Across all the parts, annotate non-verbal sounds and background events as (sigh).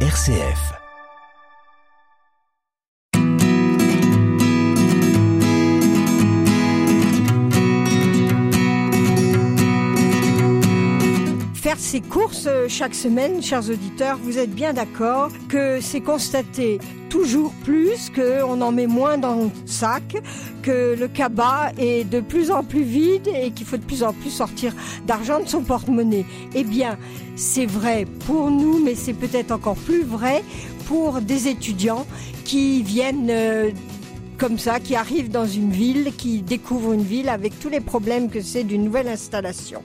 RCF. Ses courses euh, chaque semaine, chers auditeurs, vous êtes bien d'accord que c'est constaté toujours plus, qu'on en met moins dans le sac, que le cabas est de plus en plus vide et qu'il faut de plus en plus sortir d'argent de son porte-monnaie. Eh bien, c'est vrai pour nous, mais c'est peut-être encore plus vrai pour des étudiants qui viennent euh, comme ça, qui arrivent dans une ville, qui découvrent une ville avec tous les problèmes que c'est d'une nouvelle installation.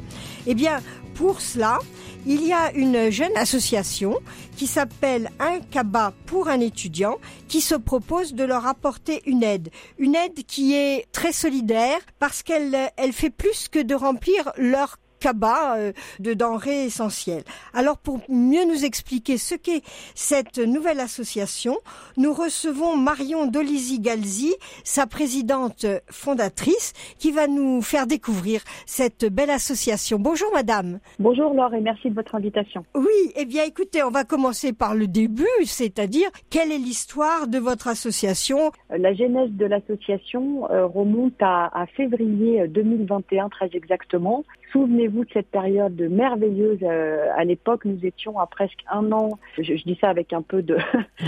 Eh bien, pour cela, il y a une jeune association qui s'appelle Un Cabas pour un étudiant qui se propose de leur apporter une aide. Une aide qui est très solidaire parce qu'elle elle fait plus que de remplir leur cabas euh, de denrées essentielles. Alors pour mieux nous expliquer ce qu'est cette nouvelle association, nous recevons Marion Dolisi-Galzi, sa présidente fondatrice, qui va nous faire découvrir cette belle association. Bonjour madame. Bonjour Laure et merci de votre invitation. Oui, eh bien écoutez, on va commencer par le début, c'est-à-dire quelle est l'histoire de votre association? La genèse de l'association euh, remonte à, à février 2021 très exactement. Souvenez-vous de cette période merveilleuse. Euh, à l'époque, nous étions à presque un an. Je, dis ça avec un peu de (laughs)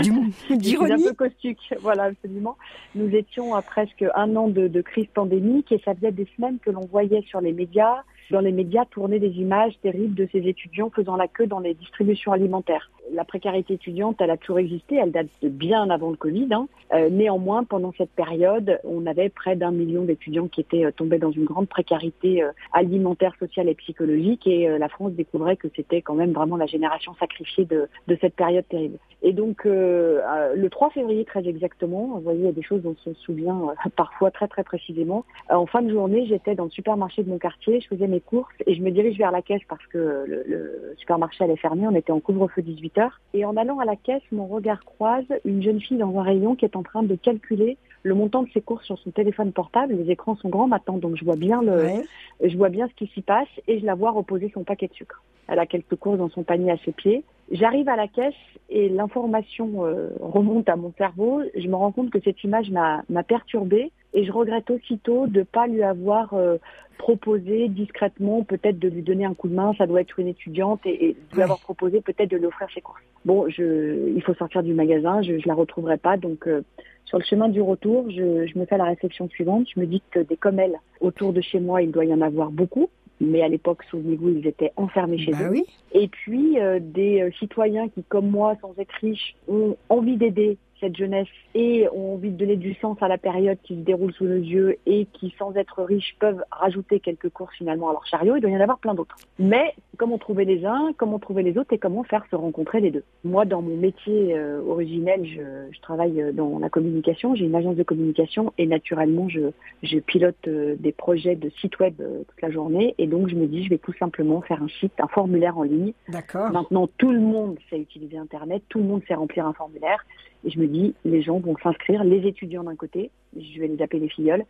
d'ironie, (laughs) un peu caustique. Voilà, absolument. Nous étions à presque un an de, de crise pandémique et ça faisait des semaines que l'on voyait sur les médias dans les médias tourner des images terribles de ces étudiants faisant la queue dans les distributions alimentaires. La précarité étudiante, elle a toujours existé, elle date de bien avant le Covid. Hein. Euh, néanmoins, pendant cette période, on avait près d'un million d'étudiants qui étaient euh, tombés dans une grande précarité euh, alimentaire, sociale et psychologique, et la France découvrait que c'était quand même vraiment la génération sacrifiée de, de cette période terrible. Et donc, le 3 février, très exactement, vous voyez, il y a des choses dont on se souvient (laughs) parfois très très précisément. en fin de journée, j'étais dans le supermarché de mon quartier, je faisais mes courses et je me dirige vers la caisse parce que le, le supermarché allait fermer, on était en couvre-feu 18 et en allant à la caisse, mon regard croise une jeune fille dans un rayon qui est en train de calculer le montant de ses courses sur son téléphone portable. Les écrans sont grands maintenant, donc je vois bien le, je vois bien ce qui s'y passe et je la vois reposer son paquet de sucre. Elle a quelques courses dans son panier à ses pieds. J'arrive à la caisse et l'information euh, remonte à mon cerveau. Je me rends compte que cette image m'a perturbée et je regrette aussitôt de ne pas lui avoir euh, proposé discrètement peut-être de lui donner un coup de main. Ça doit être une étudiante et, de lui avoir proposé peut-être de lui offrir ses courses. Bon, je, il faut sortir du magasin, je, je la retrouverai pas. Donc euh, sur le chemin du retour, je, je me fais la réflexion suivante. Je me dis que des comme elle autour de chez moi, il doit y en avoir beaucoup mais à l'époque, souvenez-vous, ils étaient enfermés chez bah eux. Et puis, euh, des euh, citoyens qui, comme moi, sans être riches, ont envie d'aider cette jeunesse et ont envie de donner du sens à la période qui se déroule sous nos yeux et qui, sans être riches, peuvent rajouter quelques courses finalement à leur chariot, il doit y en avoir plein d'autres. Mais comment trouver les uns, comment trouver les autres et comment faire se rencontrer les deux? Moi, dans mon métier euh, originel, je, je, travaille euh, dans la communication, j'ai une agence de communication et naturellement, je, je pilote euh, des projets de site web toute la journée et donc je me dis, je vais tout simplement faire un site, un formulaire en ligne. D'accord. Maintenant, tout le monde sait utiliser Internet, tout le monde sait remplir un formulaire et je me dis, les gens vont s'inscrire, les étudiants d'un côté, je vais les appeler les filleuls,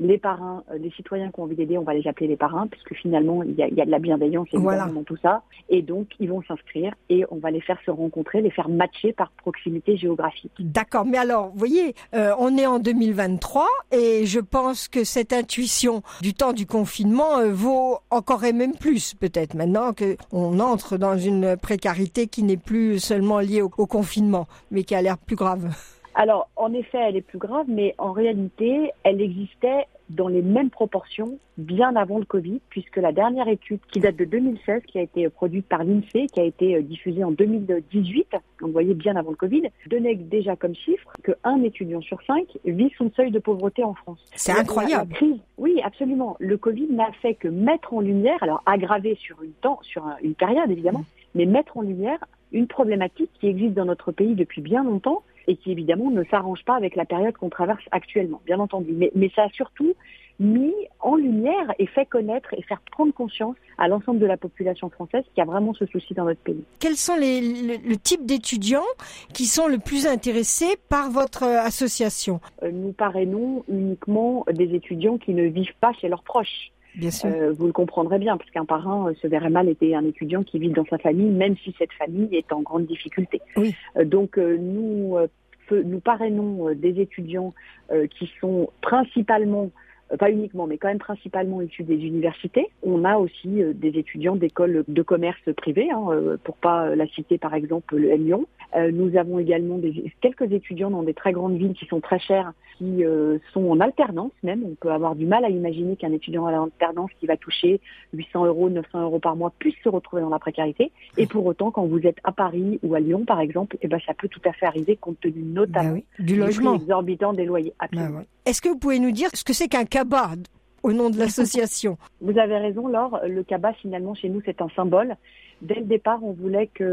les parrains, euh, les citoyens qui ont envie d'aider, on va les appeler les parrains, puisque finalement, il y a, il y a de la bienveillance voilà. dans tout ça. Et donc, ils vont s'inscrire et on va les faire se rencontrer, les faire matcher par proximité géographique. D'accord, mais alors, vous voyez, euh, on est en 2023 et je pense que cette intuition du temps du confinement euh, vaut encore et même plus, peut-être, maintenant qu'on entre dans une précarité qui n'est plus seulement liée au, au confinement, mais qui a l'air plus grave. Alors, en effet, elle est plus grave, mais en réalité, elle existait dans les mêmes proportions bien avant le Covid, puisque la dernière étude qui date de 2016, qui a été produite par l'INSEE, qui a été diffusée en 2018, donc vous voyez bien avant le Covid, donnait déjà comme chiffre qu'un étudiant sur cinq vit son seuil de pauvreté en France. C'est incroyable. La, crise, oui, absolument. Le Covid n'a fait que mettre en lumière, alors aggravé sur une temps, sur une période évidemment, mais mettre en lumière une problématique qui existe dans notre pays depuis bien longtemps et qui évidemment ne s'arrange pas avec la période qu'on traverse actuellement, bien entendu. Mais, mais ça a surtout mis en lumière et fait connaître et faire prendre conscience à l'ensemble de la population française qui a vraiment ce souci dans notre pays. Quels sont les, le, le type d'étudiants qui sont le plus intéressés par votre association? Euh, Nous parrainons uniquement des étudiants qui ne vivent pas chez leurs proches. Bien sûr. vous le comprendrez bien, parce qu'un parrain se verrait mal être un étudiant qui vit dans sa famille, même si cette famille est en grande difficulté. Oui. donc nous nous parrainons des étudiants qui sont principalement euh, pas uniquement, mais quand même principalement issus des universités. On a aussi euh, des étudiants d'écoles de commerce privées, hein, euh, pour pas la citer par exemple le Lyon. nous avons également des, quelques étudiants dans des très grandes villes qui sont très chères, qui sont en alternance même. On peut avoir du mal à imaginer qu'un étudiant à l'alternance qui va toucher 800 euros, 900 euros par mois puisse se retrouver dans la précarité. Et pour autant, quand vous êtes à Paris ou à Lyon par exemple, eh ben, ça peut tout à fait arriver compte tenu notamment ben du logement exorbitant des loyers. Ben Est-ce que vous pouvez nous dire ce que c'est qu'un cabas au nom de l'association? Vous avez raison, Laure. Le cabas, finalement, chez nous, c'est un symbole. Dès le départ, on voulait que,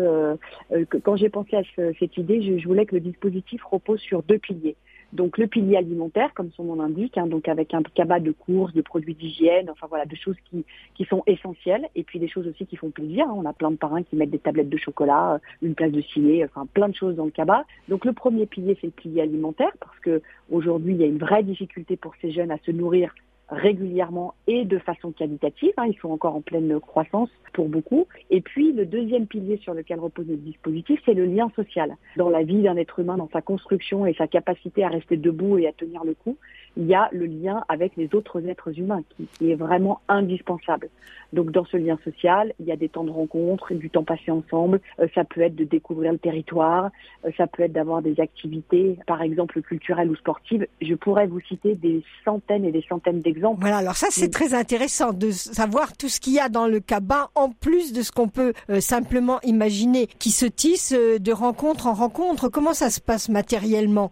euh, quand j'ai pensé à cette idée, je, voulais que le dispositif repose sur deux piliers. Donc le pilier alimentaire, comme son nom l'indique, hein, donc avec un cabas de courses, de produits d'hygiène, enfin voilà, de choses qui, qui sont essentielles, et puis des choses aussi qui font plaisir. Hein. On a plein de parrains qui mettent des tablettes de chocolat, euh, une place de ciné, enfin plein de choses dans le cabas. Donc le premier pilier, c'est le pilier alimentaire, parce que aujourd'hui, il y a une vraie difficulté pour ces jeunes à se nourrir régulièrement et de façon qualitative. Hein, ils sont encore en pleine croissance pour beaucoup. Et puis le deuxième pilier sur lequel repose le dispositif, c'est le lien social. Dans la vie d'un être humain, dans sa construction et sa capacité à rester debout et à tenir le coup, il y a le lien avec les autres êtres humains qui, qui est vraiment indispensable. Donc dans ce lien social, il y a des temps de rencontre, du temps passé ensemble. Euh, ça peut être de découvrir le territoire, euh, ça peut être d'avoir des activités, par exemple culturelles ou sportives. Je pourrais vous citer des centaines et des centaines d'exemples. Voilà, alors ça c'est très intéressant de savoir tout ce qu'il y a dans le cabas en plus de ce qu'on peut euh, simplement imaginer, qui se tisse de rencontre en rencontre. Comment ça se passe matériellement?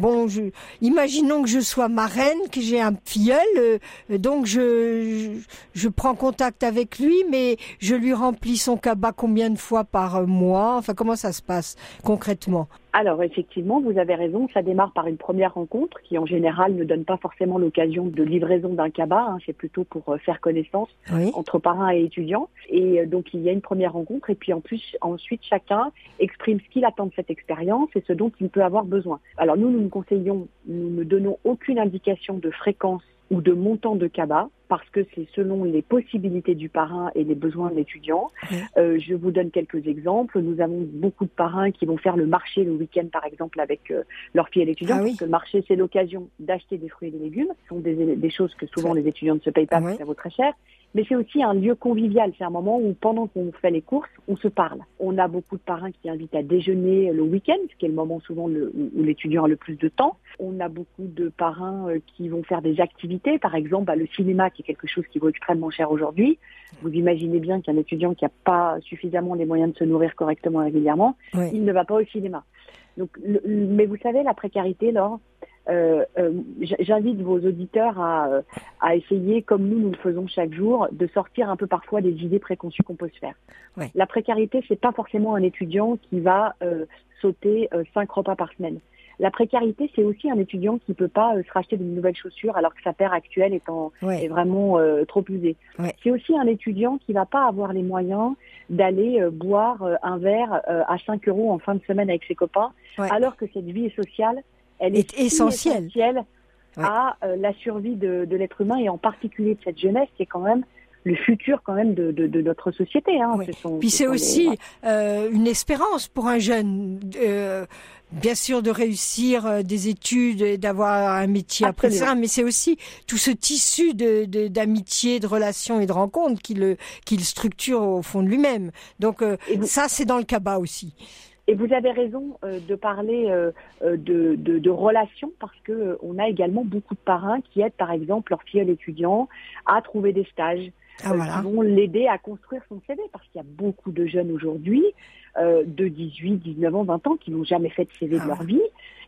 Bon, je, imaginons que je sois marraine, que j'ai un filleul, donc je, je, je prends compte contact avec lui, mais je lui remplis son cabas combien de fois par mois? Enfin, comment ça se passe concrètement? Alors effectivement, vous avez raison, ça démarre par une première rencontre qui en général ne donne pas forcément l'occasion de livraison d'un cabas, hein. c'est plutôt pour euh, faire connaissance entre parrains et étudiants. Et euh, donc il y a une première rencontre et puis en plus ensuite chacun exprime ce qu'il attend de cette expérience et ce dont il peut avoir besoin. Alors nous, nous nous conseillons, nous ne donnons aucune indication de fréquence ou de montant de cabas parce que c'est selon les possibilités du parrain et les besoins de l'étudiant. Euh, je vous donne quelques exemples. Nous avons beaucoup de parrains qui vont faire le marché le week-end, par exemple, avec euh, leur fille et l'étudiant, ah parce que le marché, c'est l'occasion d'acheter des fruits et des légumes. Ce sont des, choses que souvent les étudiants ne se payent pas, parce que ça vaut très cher mais c'est aussi un lieu convivial. C'est un moment où, pendant qu'on fait les courses, on se parle. On a beaucoup de parrains qui invitent à déjeuner le week-end, ce qui est le moment souvent où l'étudiant a le plus de temps. On a beaucoup de parrains euh, qui vont faire des activités, par exemple bah, le cinéma, qui est quelque chose qui vaut extrêmement cher aujourd'hui. Vous imaginez bien qu'un étudiant qui n'a pas suffisamment les moyens de se nourrir correctement régulièrement, il ne va pas au cinéma. Donc, mais vous savez, la précarité, Laure, euh, euh, j'invite vos auditeurs à, euh, à, essayer, comme nous nous le faisons chaque jour, de sortir un peu parfois des idées préconçues qu'on peut se faire. La précarité, c'est pas forcément un étudiant qui va sauter cinq repas par semaine. La précarité, c'est aussi un étudiant qui peut pas se racheter de nouvelles chaussures alors que sa paire actuelle est, en, est vraiment trop usée. C'est aussi un étudiant qui va pas avoir les moyens d'aller boire un verre à 5 euros en fin de semaine avec ses copains, alors que cette vie sociale, elle est, essentielle, à euh, la survie de, l'être humain et en particulier de cette jeunesse qui est quand même le futur quand même de, notre société. Hein. Puis c'est aussi euh, une espérance pour un jeune, euh, bien sûr, de réussir des études et d'avoir un métier après ça, mais c'est aussi tout ce tissu d'amitié, de, relations et de rencontres qu'il qu'il structure au fond de lui-même. Donc ça, c'est dans le cabas aussi. Et vous avez raison euh, de parler euh, euh, de, de, de, relations parce que on a également beaucoup de parrains qui aident par exemple leur filleul étudiant à trouver des stages ah, qui vont l'aider à construire son CV parce qu'il y a beaucoup de jeunes aujourd'hui de 18, 19 ans, 20 ans qui n'ont jamais fait de CV de ah. leur vie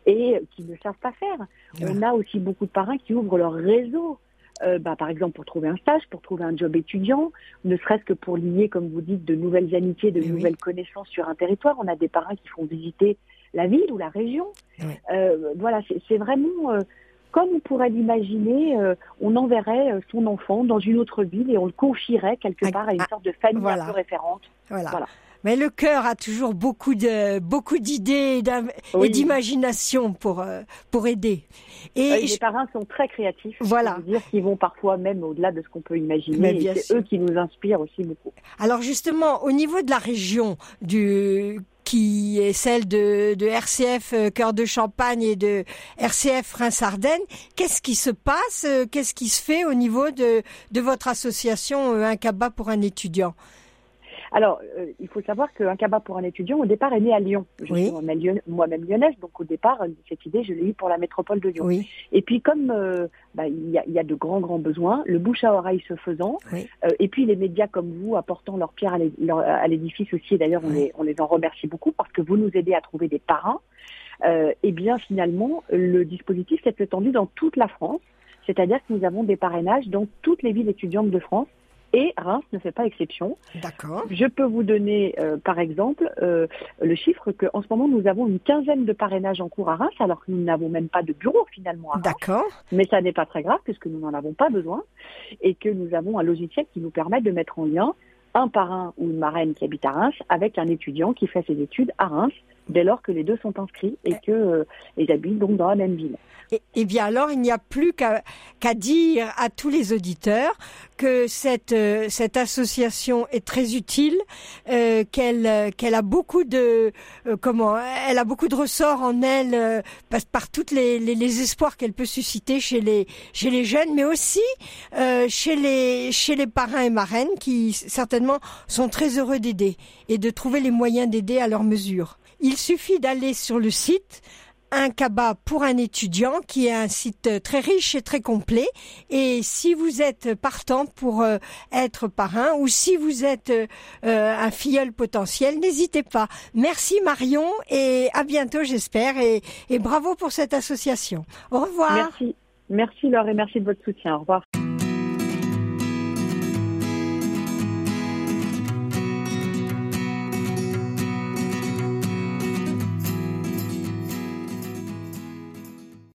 et qui ne savent pas faire. On a aussi beaucoup de parrains qui ouvrent leur réseau euh, bah, par exemple pour trouver un stage, pour trouver un job étudiant, ne serait-ce que pour lier, comme vous dites, de nouvelles amitiés, de nouvelles connaissances sur un territoire. On a des parrains qui font visiter la ville ou la région. Euh, voilà, c'est vraiment euh, comme on pourrait l'imaginer, on enverrait son enfant dans une autre ville et on le confierait quelque part à une sorte de famille un peu référente. voilà. Mais le cœur a toujours beaucoup de beaucoup d'idées et d'imagination pour euh, pour aider. Et les parrains sont très créatifs. Voilà. dire qu'ils vont parfois même au-delà de ce qu'on peut imaginer. C'est eux qui nous inspirent aussi beaucoup. Alors justement, au niveau de la région du qui est celle de, de RCF euh, Cœur de Champagne et de RCF Reims-Ardennes. Qu'est-ce qui se passe euh, Qu'est-ce qui se fait au niveau de, de votre association euh, Un Cabas pour un étudiant? Alors, euh, il faut savoir qu'un cabas pour un étudiant, au départ, est né à Lyon. Je suis moi-même lyonnaise, donc au départ, cette idée, je l'ai eue pour la métropole de Lyon. Et puis, comme euh, bah, il, y a, y, a, de grands, grands besoins, le bouche à oreille se faisant, euh, et puis les médias comme vous apportant leur pierre à l'édifice aussi, et d'ailleurs, on, les, on les en remercie beaucoup parce que vous nous aidez à trouver des parrains, euh, et bien finalement, le dispositif s'est étendu dans toute la France. C'est-à-dire que nous avons des parrainages dans toutes les villes étudiantes de France et Reims ne fait pas exception. D'accord. Je peux vous donner, euh, par exemple, euh, le chiffre qu'en ce moment, nous avons une quinzaine de parrainages en cours à Reims, alors que nous n'avons même pas de bureau finalement à D'accord. Mais ça n'est pas très grave, puisque nous n'en avons pas besoin, et que nous avons un logiciel qui nous permet de mettre en lien un parrain ou une marraine qui habite à Reims avec un étudiant qui fait ses études à Reims dès lors que les deux sont inscrits et que euh, ils habitent donc dans la même ville. Eh bien alors, il n'y a plus qu'à dire à tous les auditeurs que cette euh, cette association est très utile, euh, qu'elle qu'elle a beaucoup de comment elle a beaucoup de ressorts en elle par, par toutes les, les, les espoirs qu'elle peut susciter chez les chez les jeunes, mais aussi chez les chez les parrains et marraines qui certainement sont très heureux d'aider et de trouver les moyens d'aider à leur mesure. Il suffit d'aller sur le site un cabas pour un étudiant qui est un site très riche et très complet. Et si vous êtes partant pour euh, être parrain ou si vous êtes euh, un filleul potentiel, n'hésitez pas. Merci Marion et à bientôt j'espère et, bravo pour cette association. Au revoir. Merci. Merci Laure et merci de votre soutien. Au revoir.